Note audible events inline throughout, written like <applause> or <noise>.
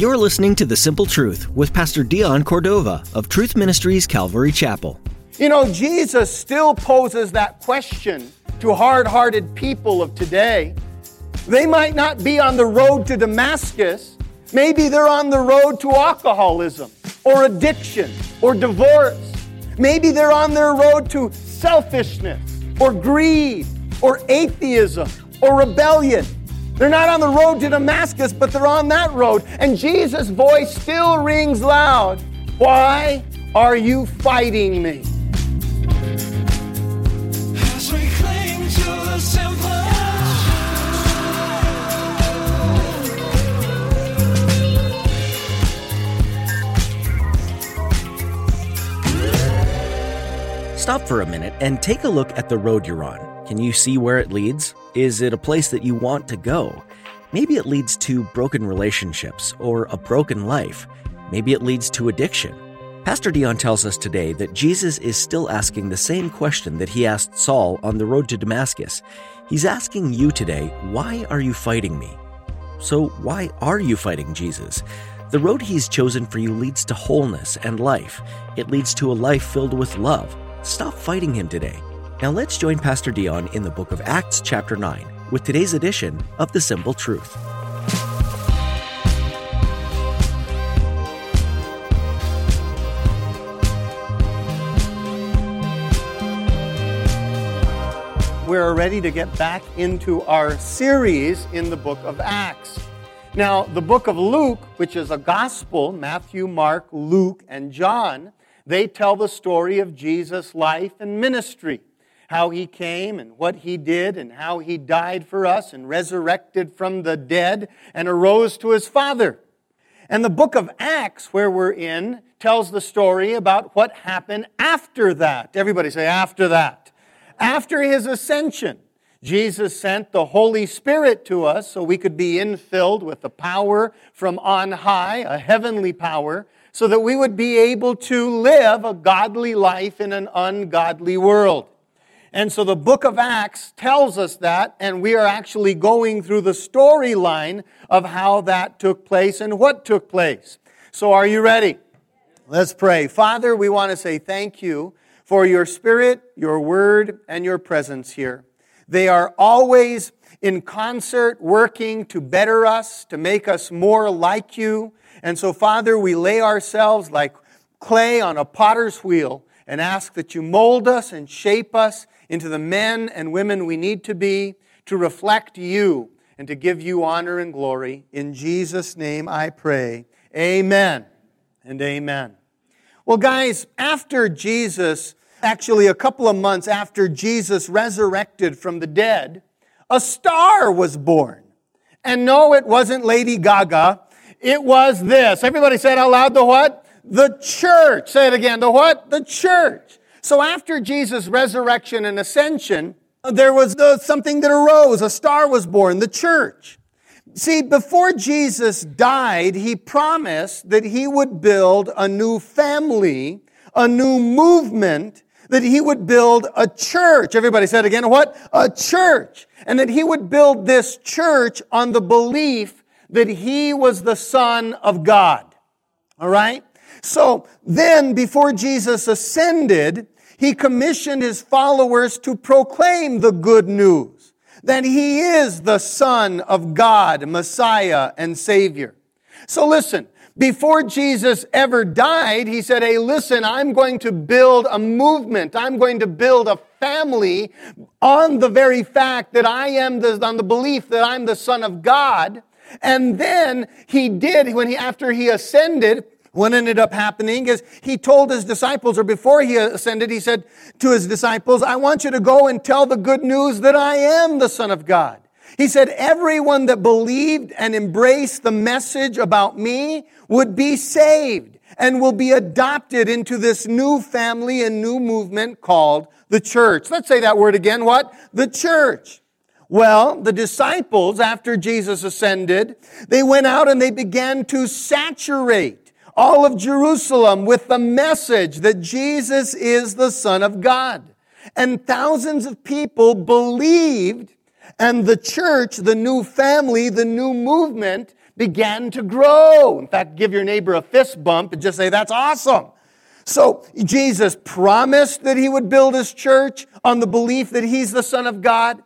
You're listening to The Simple Truth with Pastor Dion Cordova of Truth Ministries Calvary Chapel. You know, Jesus still poses that question to hard hearted people of today. They might not be on the road to Damascus, maybe they're on the road to alcoholism or addiction or divorce. Maybe they're on their road to selfishness or greed or atheism or rebellion. They're not on the road to Damascus, but they're on that road. And Jesus' voice still rings loud Why are you fighting me? Stop for a minute and take a look at the road you're on. Can you see where it leads? Is it a place that you want to go? Maybe it leads to broken relationships or a broken life. Maybe it leads to addiction. Pastor Dion tells us today that Jesus is still asking the same question that he asked Saul on the road to Damascus. He's asking you today, Why are you fighting me? So, why are you fighting Jesus? The road he's chosen for you leads to wholeness and life. It leads to a life filled with love. Stop fighting him today. Now let's join Pastor Dion in the book of Acts, chapter 9, with today's edition of The Simple Truth. We're ready to get back into our series in the book of Acts. Now, the book of Luke, which is a gospel, Matthew, Mark, Luke, and John, they tell the story of Jesus' life and ministry how he came and what he did and how he died for us and resurrected from the dead and arose to his Father. And the book of Acts, where we're in, tells the story about what happened after that. Everybody say, after that. After his ascension, Jesus sent the Holy Spirit to us so we could be infilled with the power from on high, a heavenly power, so that we would be able to live a godly life in an ungodly world. And so the book of Acts tells us that, and we are actually going through the storyline of how that took place and what took place. So are you ready? Let's pray. Father, we want to say thank you for your spirit, your word, and your presence here. They are always in concert working to better us, to make us more like you. And so, Father, we lay ourselves like clay on a potter's wheel and ask that you mold us and shape us into the men and women we need to be to reflect you and to give you honor and glory. In Jesus' name I pray. Amen and amen. Well, guys, after Jesus, actually a couple of months after Jesus resurrected from the dead, a star was born. And no, it wasn't Lady Gaga. It was this. Everybody said out loud the what? The church. Say it again. The what? The church. So after Jesus' resurrection and ascension, there was the, something that arose. A star was born, the church. See, before Jesus died, he promised that he would build a new family, a new movement, that he would build a church. Everybody said again, what? A church. And that he would build this church on the belief that he was the Son of God. All right? So then, before Jesus ascended, he commissioned his followers to proclaim the good news that he is the Son of God, Messiah, and Savior. So listen, before Jesus ever died, he said, Hey, listen, I'm going to build a movement. I'm going to build a family on the very fact that I am the, on the belief that I'm the Son of God. And then he did, when he, after he ascended, what ended up happening is he told his disciples, or before he ascended, he said to his disciples, I want you to go and tell the good news that I am the Son of God. He said, everyone that believed and embraced the message about me would be saved and will be adopted into this new family and new movement called the church. Let's say that word again. What? The church. Well, the disciples, after Jesus ascended, they went out and they began to saturate all of Jerusalem with the message that Jesus is the Son of God. And thousands of people believed, and the church, the new family, the new movement, began to grow. In fact, give your neighbor a fist bump and just say, That's awesome. So Jesus promised that he would build his church on the belief that he's the Son of God.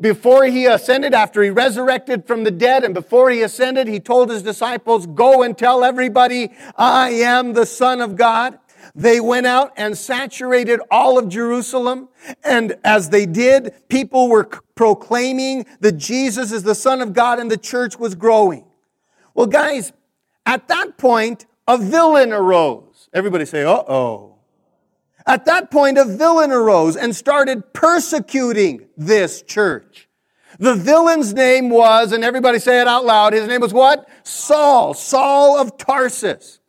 Before he ascended, after he resurrected from the dead, and before he ascended, he told his disciples, Go and tell everybody, I am the Son of God. They went out and saturated all of Jerusalem. And as they did, people were proclaiming that Jesus is the Son of God and the church was growing. Well, guys, at that point, a villain arose. Everybody say, uh oh. At that point, a villain arose and started persecuting this church. The villain's name was, and everybody say it out loud, his name was what? Saul, Saul of Tarsus.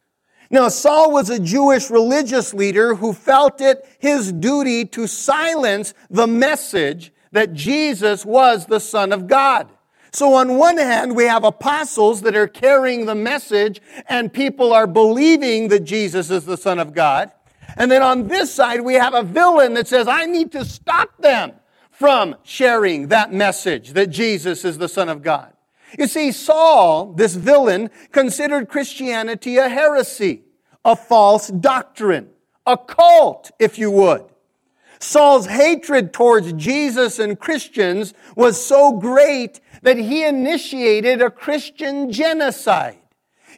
Now, Saul was a Jewish religious leader who felt it his duty to silence the message that Jesus was the Son of God. So on one hand, we have apostles that are carrying the message and people are believing that Jesus is the Son of God. And then on this side, we have a villain that says, I need to stop them from sharing that message that Jesus is the Son of God. You see, Saul, this villain, considered Christianity a heresy, a false doctrine, a cult, if you would. Saul's hatred towards Jesus and Christians was so great that he initiated a Christian genocide.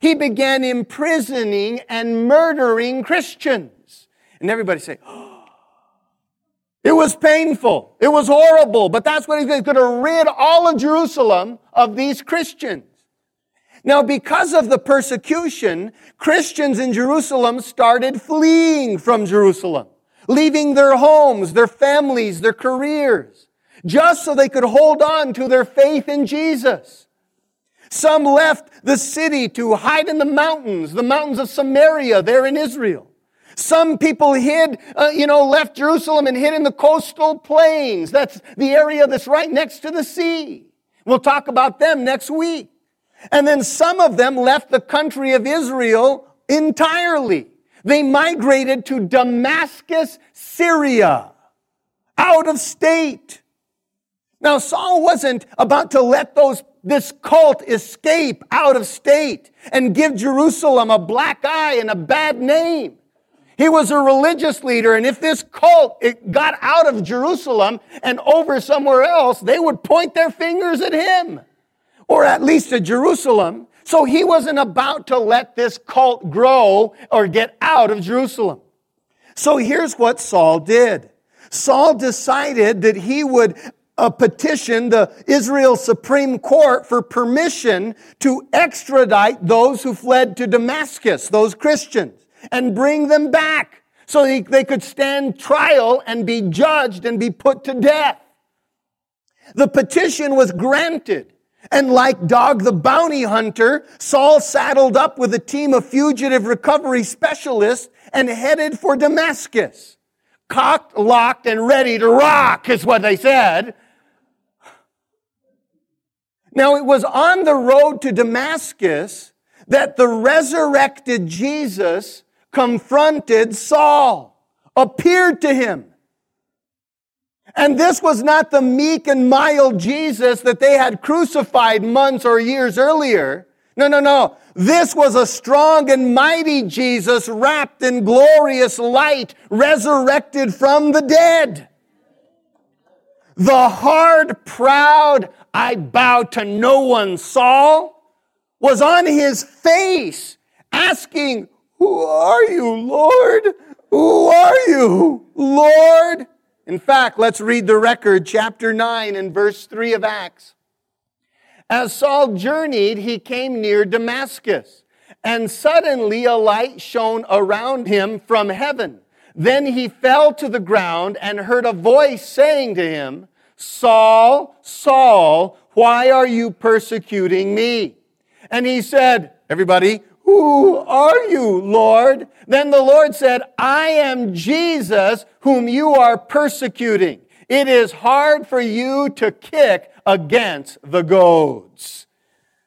He began imprisoning and murdering Christians. And everybody say, oh, <gasps> it was painful. It was horrible, but that's what he's going to rid all of Jerusalem of these Christians. Now, because of the persecution, Christians in Jerusalem started fleeing from Jerusalem, leaving their homes, their families, their careers, just so they could hold on to their faith in Jesus. Some left the city to hide in the mountains, the mountains of Samaria there in Israel. Some people hid, uh, you know, left Jerusalem and hid in the coastal plains. That's the area that's right next to the sea. We'll talk about them next week. And then some of them left the country of Israel entirely. They migrated to Damascus, Syria, out of state. Now, Saul wasn't about to let those, this cult escape out of state and give Jerusalem a black eye and a bad name. He was a religious leader, and if this cult it got out of Jerusalem and over somewhere else, they would point their fingers at him, or at least at Jerusalem. So he wasn't about to let this cult grow or get out of Jerusalem. So here's what Saul did. Saul decided that he would uh, petition the Israel Supreme Court for permission to extradite those who fled to Damascus, those Christians and bring them back so they, could stand trial and be judged and be put to death. The petition was granted. And like Dog the bounty hunter, Saul saddled up with a team of fugitive recovery specialists and headed for Damascus. Cocked, locked, and ready to rock is what they said. Now it was on the road to Damascus that the resurrected Jesus confronted Saul, appeared to him. And this was not the meek and mild Jesus that they had crucified months or years earlier. No, no, no. This was a strong and mighty Jesus wrapped in glorious light, resurrected from the dead. The hard, proud, I bow to no one Saul was on his face asking, who are you, Lord? Who are you, Lord? In fact, let's read the record, chapter 9 and verse 3 of Acts. As Saul journeyed, he came near Damascus, and suddenly a light shone around him from heaven. Then he fell to the ground and heard a voice saying to him, Saul, Saul, why are you persecuting me? And he said, Everybody, who are you, Lord? Then the Lord said, I am Jesus whom you are persecuting. It is hard for you to kick against the goads.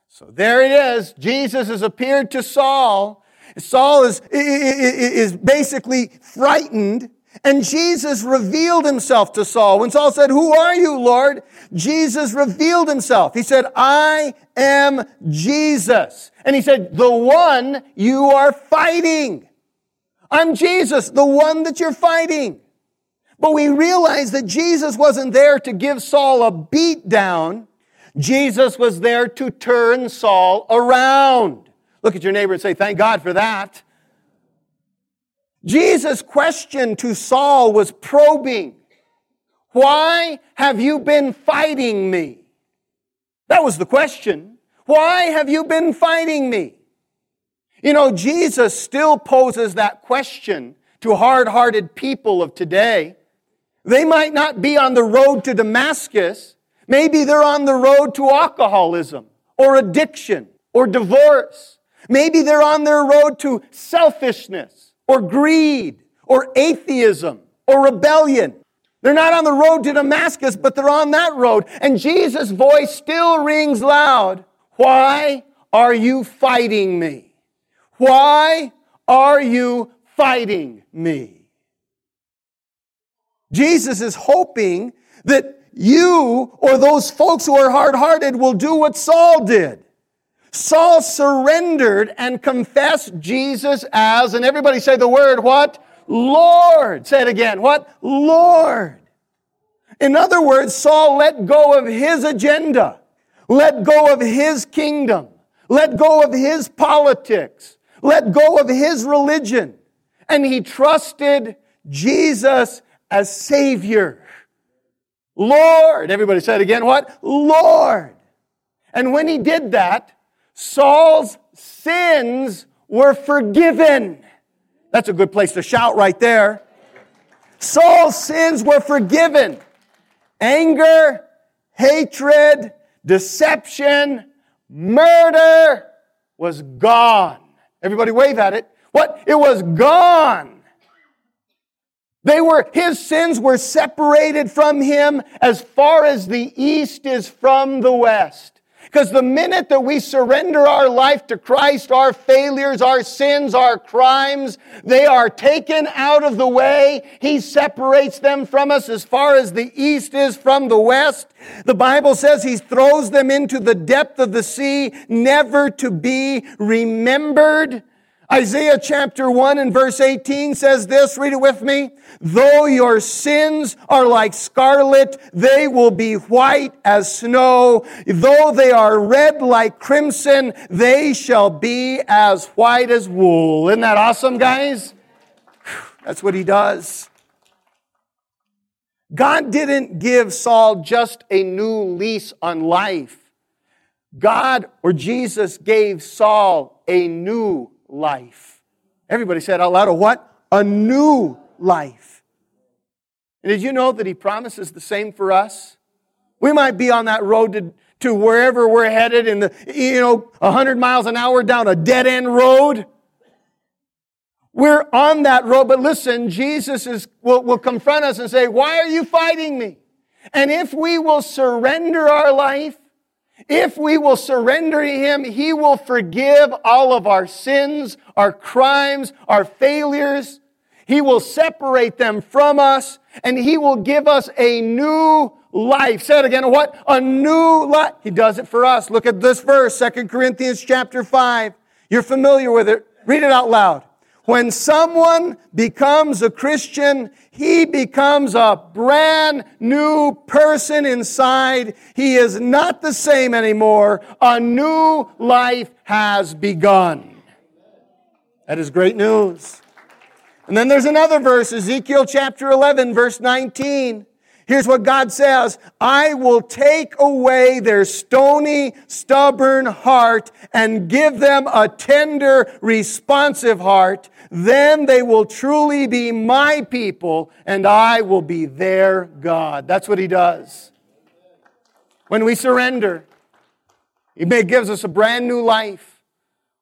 So there it is. Jesus has appeared to Saul. Saul is, is basically frightened And Jesus revealed himself to Saul. When Saul said, Who are you, Lord? Jesus revealed himself. He said, I am Jesus. And he said, The one you are fighting. I'm Jesus, the one that you're fighting. But we realize that Jesus wasn't there to give Saul a beat down. Jesus was there to turn Saul around. Look at your neighbor and say, Thank God for that. Jesus' question to Saul was probing. Why have you been fighting me? That was the question. Why have you been fighting me? You know, Jesus still poses that question to hard hearted people of today. They might not be on the road to Damascus. Maybe they're on the road to alcoholism or addiction or divorce. Maybe they're on their road to selfishness or greed or atheism or rebellion. They're not on the road to Damascus, but they're on that road. And Jesus' voice still rings loud. Why are you fighting me? Why are you fighting me? Jesus is hoping that you or those folks who are hard hearted will do what Saul did. Saul surrendered and confessed Jesus as, and everybody say the word, what? Lord. Say it again. What? Lord. In other words, Saul let go of his agenda, let go of his kingdom, let go of his politics, let go of his religion, and he trusted Jesus as Savior. Lord. Everybody said again, what? Lord. And when he did that, Saul's sins were forgiven. That's a good place to shout right there. Saul's sins were forgiven. Anger, hatred, deception, murder was gone. Everybody wave at it. What? It was gone. They were, his sins were separated from him as far as the east is from the west. Because the minute that we surrender our life to Christ, our failures, our sins, our crimes, they are taken out of the way. He separates them from us as far as the east is from the west. The Bible says he throws them into the depth of the sea, never to be remembered. Isaiah chapter 1 and verse 18 says this, read it with me. Though your sins are like scarlet, they will be white as snow. Though they are red like crimson, they shall be as white as wool. Isn't that awesome, guys? That's what he does. God didn't give Saul just a new lease on life. God or Jesus gave Saul a new life. Everybody said out loud, a what? A new life. And did you know that he promises the same for us? We might be on that road to, to wherever we're headed in the, you know, 100 miles an hour down a dead end road. We're on that road, but listen, Jesus is, will, will confront us and say, why are you fighting me? And if we will surrender our life if we will surrender to Him, He will forgive all of our sins, our crimes, our failures. He will separate them from us and He will give us a new life. Say it again. What? A new life. He does it for us. Look at this verse, 2 Corinthians chapter 5. You're familiar with it. Read it out loud. When someone becomes a Christian, he becomes a brand new person inside. He is not the same anymore. A new life has begun. That is great news. And then there's another verse, Ezekiel chapter 11, verse 19. Here's what God says. I will take away their stony, stubborn heart and give them a tender, responsive heart. Then they will truly be my people and I will be their God. That's what he does. When we surrender, he gives us a brand new life.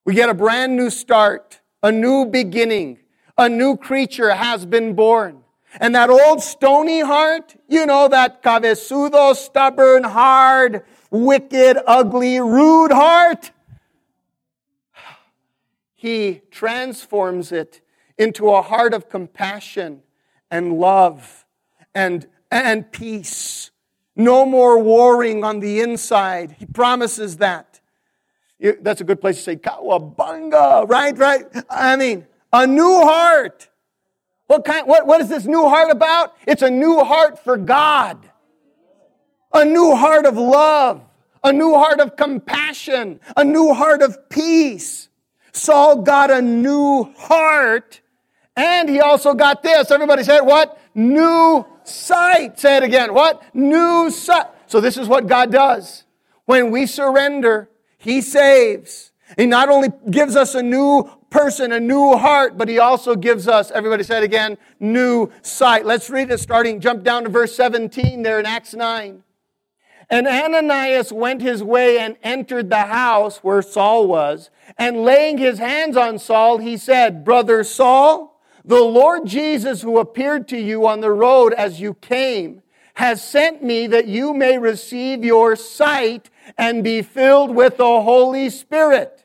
We get a brand new start, a new beginning. A new creature has been born. And that old stony heart, you know, that cabezudo, stubborn, hard, wicked, ugly, rude heart, he transforms it into a heart of compassion and love and, and peace. No more warring on the inside. He promises that. That's a good place to say, Kawabunga, right? Right? I mean, a new heart. What kind, what, what is this new heart about? It's a new heart for God. A new heart of love. A new heart of compassion. A new heart of peace. Saul got a new heart and he also got this. Everybody said what? New sight. Say it again. What? New sight. So this is what God does. When we surrender, he saves. He not only gives us a new person, a new heart, but he also gives us, everybody said again, new sight. Let's read it starting, jump down to verse 17 there in Acts 9. And Ananias went his way and entered the house where Saul was. And laying his hands on Saul, he said, Brother Saul, the Lord Jesus, who appeared to you on the road as you came, has sent me that you may receive your sight and be filled with the Holy Spirit.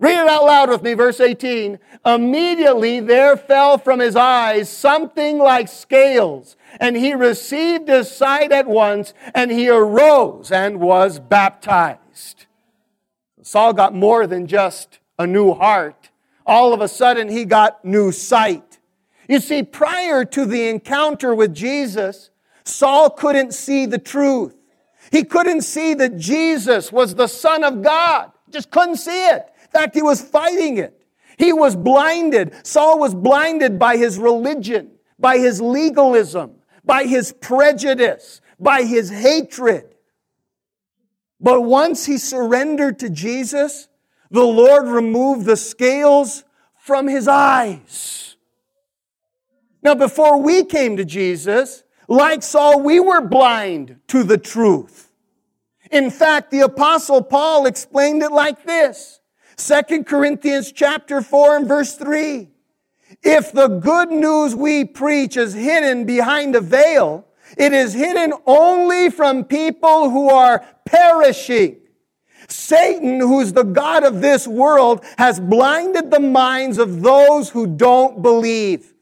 Read it out loud with me, verse 18. Immediately there fell from his eyes something like scales, and he received his sight at once, and he arose and was baptized. Saul got more than just a new heart. All of a sudden, he got new sight. You see, prior to the encounter with Jesus, Saul couldn't see the truth. He couldn't see that Jesus was the Son of God. Just couldn't see it. In fact, he was fighting it. He was blinded. Saul was blinded by his religion, by his legalism, by his prejudice, by his hatred. But once he surrendered to Jesus, the Lord removed the scales from his eyes. Now, before we came to Jesus, like Saul, we were blind to the truth. In fact, the apostle Paul explained it like this. 2 Corinthians chapter 4 and verse 3. If the good news we preach is hidden behind a veil, it is hidden only from people who are perishing. Satan, who's the God of this world, has blinded the minds of those who don't believe.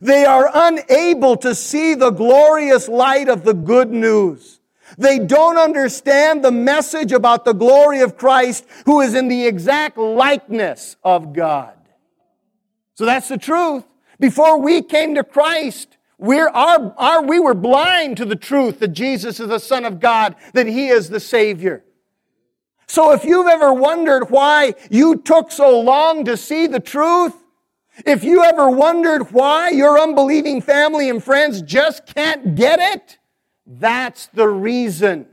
They are unable to see the glorious light of the good news. They don't understand the message about the glory of Christ who is in the exact likeness of God. So that's the truth. Before we came to Christ, we're, our, our, we were blind to the truth that Jesus is the Son of God, that He is the Savior. So if you've ever wondered why you took so long to see the truth, if you ever wondered why your unbelieving family and friends just can't get it, that's the reason.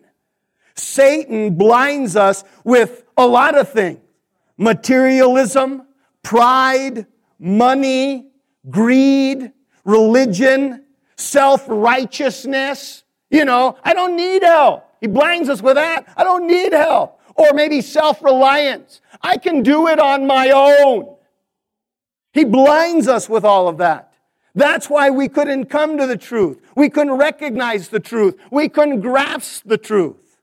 Satan blinds us with a lot of things materialism, pride, money, greed, religion, self righteousness. You know, I don't need help. He blinds us with that. I don't need help. Or maybe self reliance. I can do it on my own. He blinds us with all of that. That's why we couldn't come to the truth. We couldn't recognize the truth. We couldn't grasp the truth.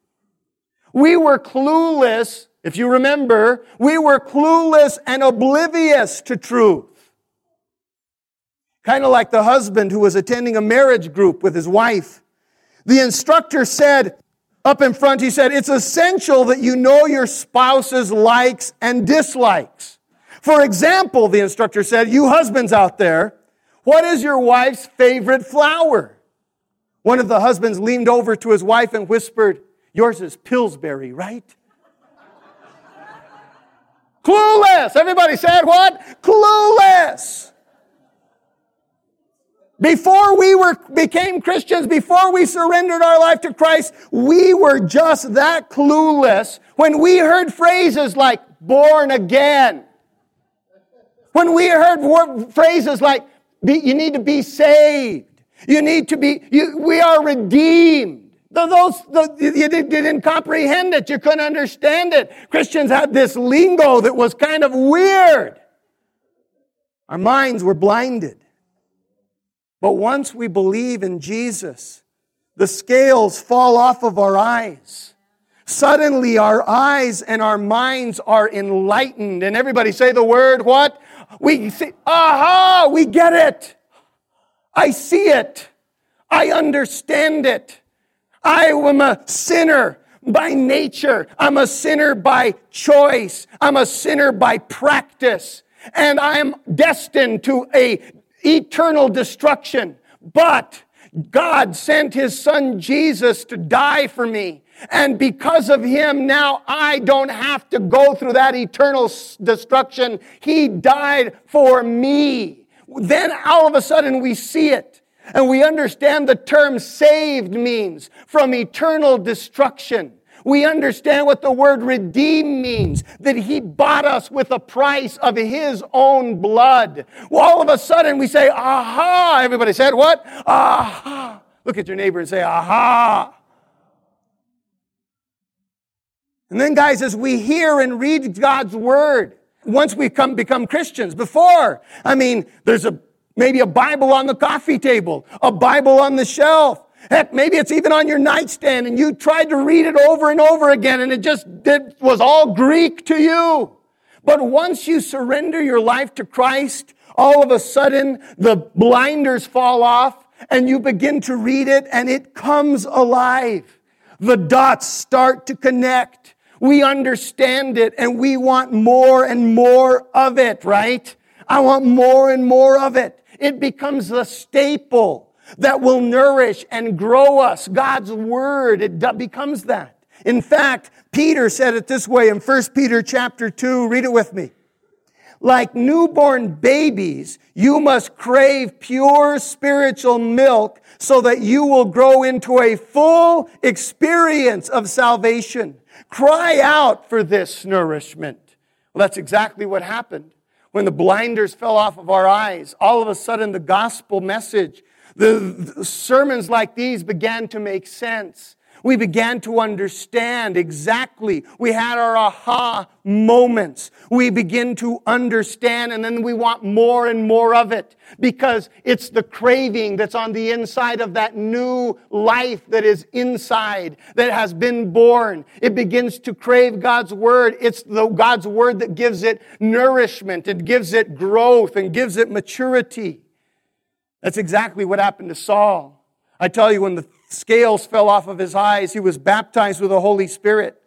We were clueless, if you remember, we were clueless and oblivious to truth. Kind of like the husband who was attending a marriage group with his wife. The instructor said, up in front, he said, it's essential that you know your spouse's likes and dislikes. For example, the instructor said, you husbands out there, what is your wife's favorite flower? One of the husbands leaned over to his wife and whispered, yours is Pillsbury, right? <laughs> Clueless. Everybody said what? Clueless. Before we were, became Christians, before we surrendered our life to Christ, we were just that clueless when we heard phrases like born again, when we heard phrases like, you need to be saved, you need to be, you, we are redeemed. Those, the, you didn't comprehend it. You couldn't understand it. Christians had this lingo that was kind of weird. Our minds were blinded. But once we believe in Jesus, the scales fall off of our eyes. Suddenly our eyes and our minds are enlightened. And everybody say the word what? We see, aha, we get it. I see it. I understand it. I am a sinner by nature. I'm a sinner by choice. I'm a sinner by practice. And I am destined to a eternal destruction. But God sent his son Jesus to die for me. And because of him, now I don't have to go through that eternal destruction. He died for me. Then all of a sudden we see it. And we understand the term saved means from eternal destruction. We understand what the word redeem means, that he bought us with a price of his own blood. Well, all of a sudden we say, aha. Everybody said what? Aha. Look at your neighbor and say, aha. And then, guys, as we hear and read God's word, once we come become Christians, before, I mean, there's a maybe a Bible on the coffee table, a Bible on the shelf. Heck, maybe it's even on your nightstand and you tried to read it over and over again and it just it was all Greek to you. But once you surrender your life to Christ, all of a sudden the blinders fall off and you begin to read it and it comes alive. The dots start to connect. We understand it and we want more and more of it, right? I want more and more of it. It becomes the staple that will nourish and grow us. God's word, it becomes that. In fact, Peter said it this way in 1 Peter chapter 2. Read it with me. Like newborn babies, you must crave pure spiritual milk so that you will grow into a full experience of salvation. Cry out for this nourishment. Well, that's exactly what happened. When the blinders fell off of our eyes, all of a sudden the gospel message the, sermons like these began to make sense. We began to understand exactly. We had our aha moments. We begin to understand and then we want more and more of it because it's the craving that's on the inside of that new life that is inside, that has been born. It begins to crave God's word. It's the God's word that gives it nourishment. It gives it growth and gives it maturity. That's exactly what happened to Saul. I tell you, when the scales fell off of his eyes, he was baptized with the Holy Spirit.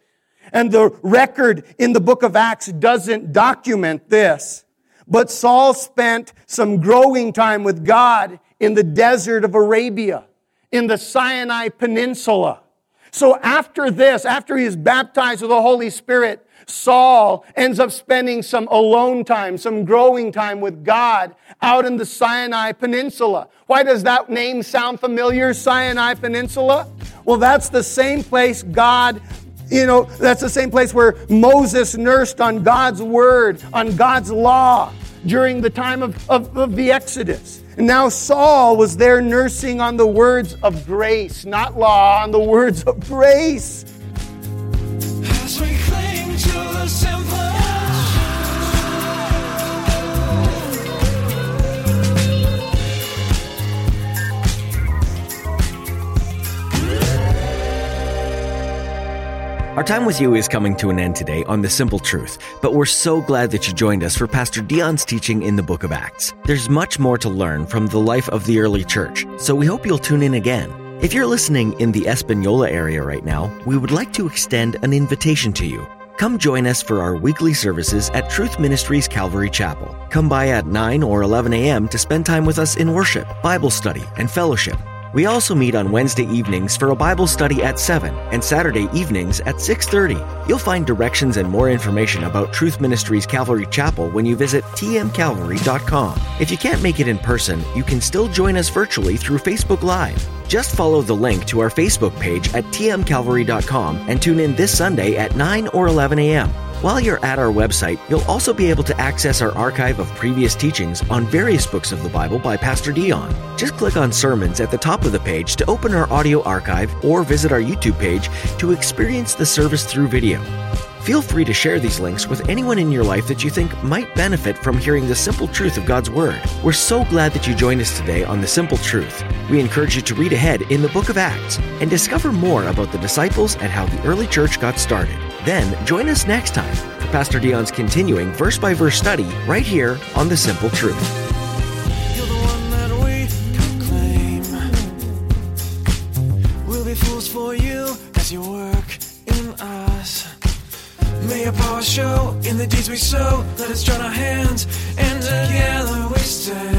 And the record in the book of Acts doesn't document this. But Saul spent some growing time with God in the desert of Arabia, in the Sinai Peninsula. So after this, after he is baptized with the Holy Spirit, Saul ends up spending some alone time, some growing time with God out in the Sinai Peninsula. Why does that name sound familiar, Sinai Peninsula? Well, that's the same place God you know, that's the same place where Moses nursed on God's word, on God's law during the time of, of, of, the Exodus. And now Saul was there nursing on the words of grace, not law, on the words of grace. Our time with you is coming to an end today on The Simple Truth, but we're so glad that you joined us for Pastor Dion's teaching in the book of Acts. There's much more to learn from the life of the early church, so we hope you'll tune in again. If you're listening in the Espanola area right now, we would like to extend an invitation to you. Come join us for our weekly services at Truth Ministries Calvary Chapel. Come by at 9 or 11 a.m. to spend time with us in worship, Bible study, and fellowship. We also meet on Wednesday evenings for a Bible study at 7 and Saturday evenings at 6:30. You'll find directions and more information about Truth Ministries Calvary Chapel when you visit tmcalvary.com. If you can't make it in person, you can still join us virtually through Facebook Live. Just follow the link to our Facebook page at tmcalvary.com and tune in this Sunday at 9 or 11 a.m. While you're at our website, you'll also be able to access our archive of previous teachings on various books of the Bible by Pastor Dion. Just click on sermons at the top of the page to open our audio archive or visit our YouTube page to experience the service through video. Feel free to share these links with anyone in your life that you think might benefit from hearing the simple truth of God's Word. We're so glad that you joined us today on The Simple Truth. We encourage you to read ahead in the book of Acts and discover more about the disciples and how the early church got started. Then join us next time for Pastor Dion's continuing verse by verse study right here on The Simple Truth. for you as you work in us. May your power show in the deeds we sow. Let us join our hands, and together we stand.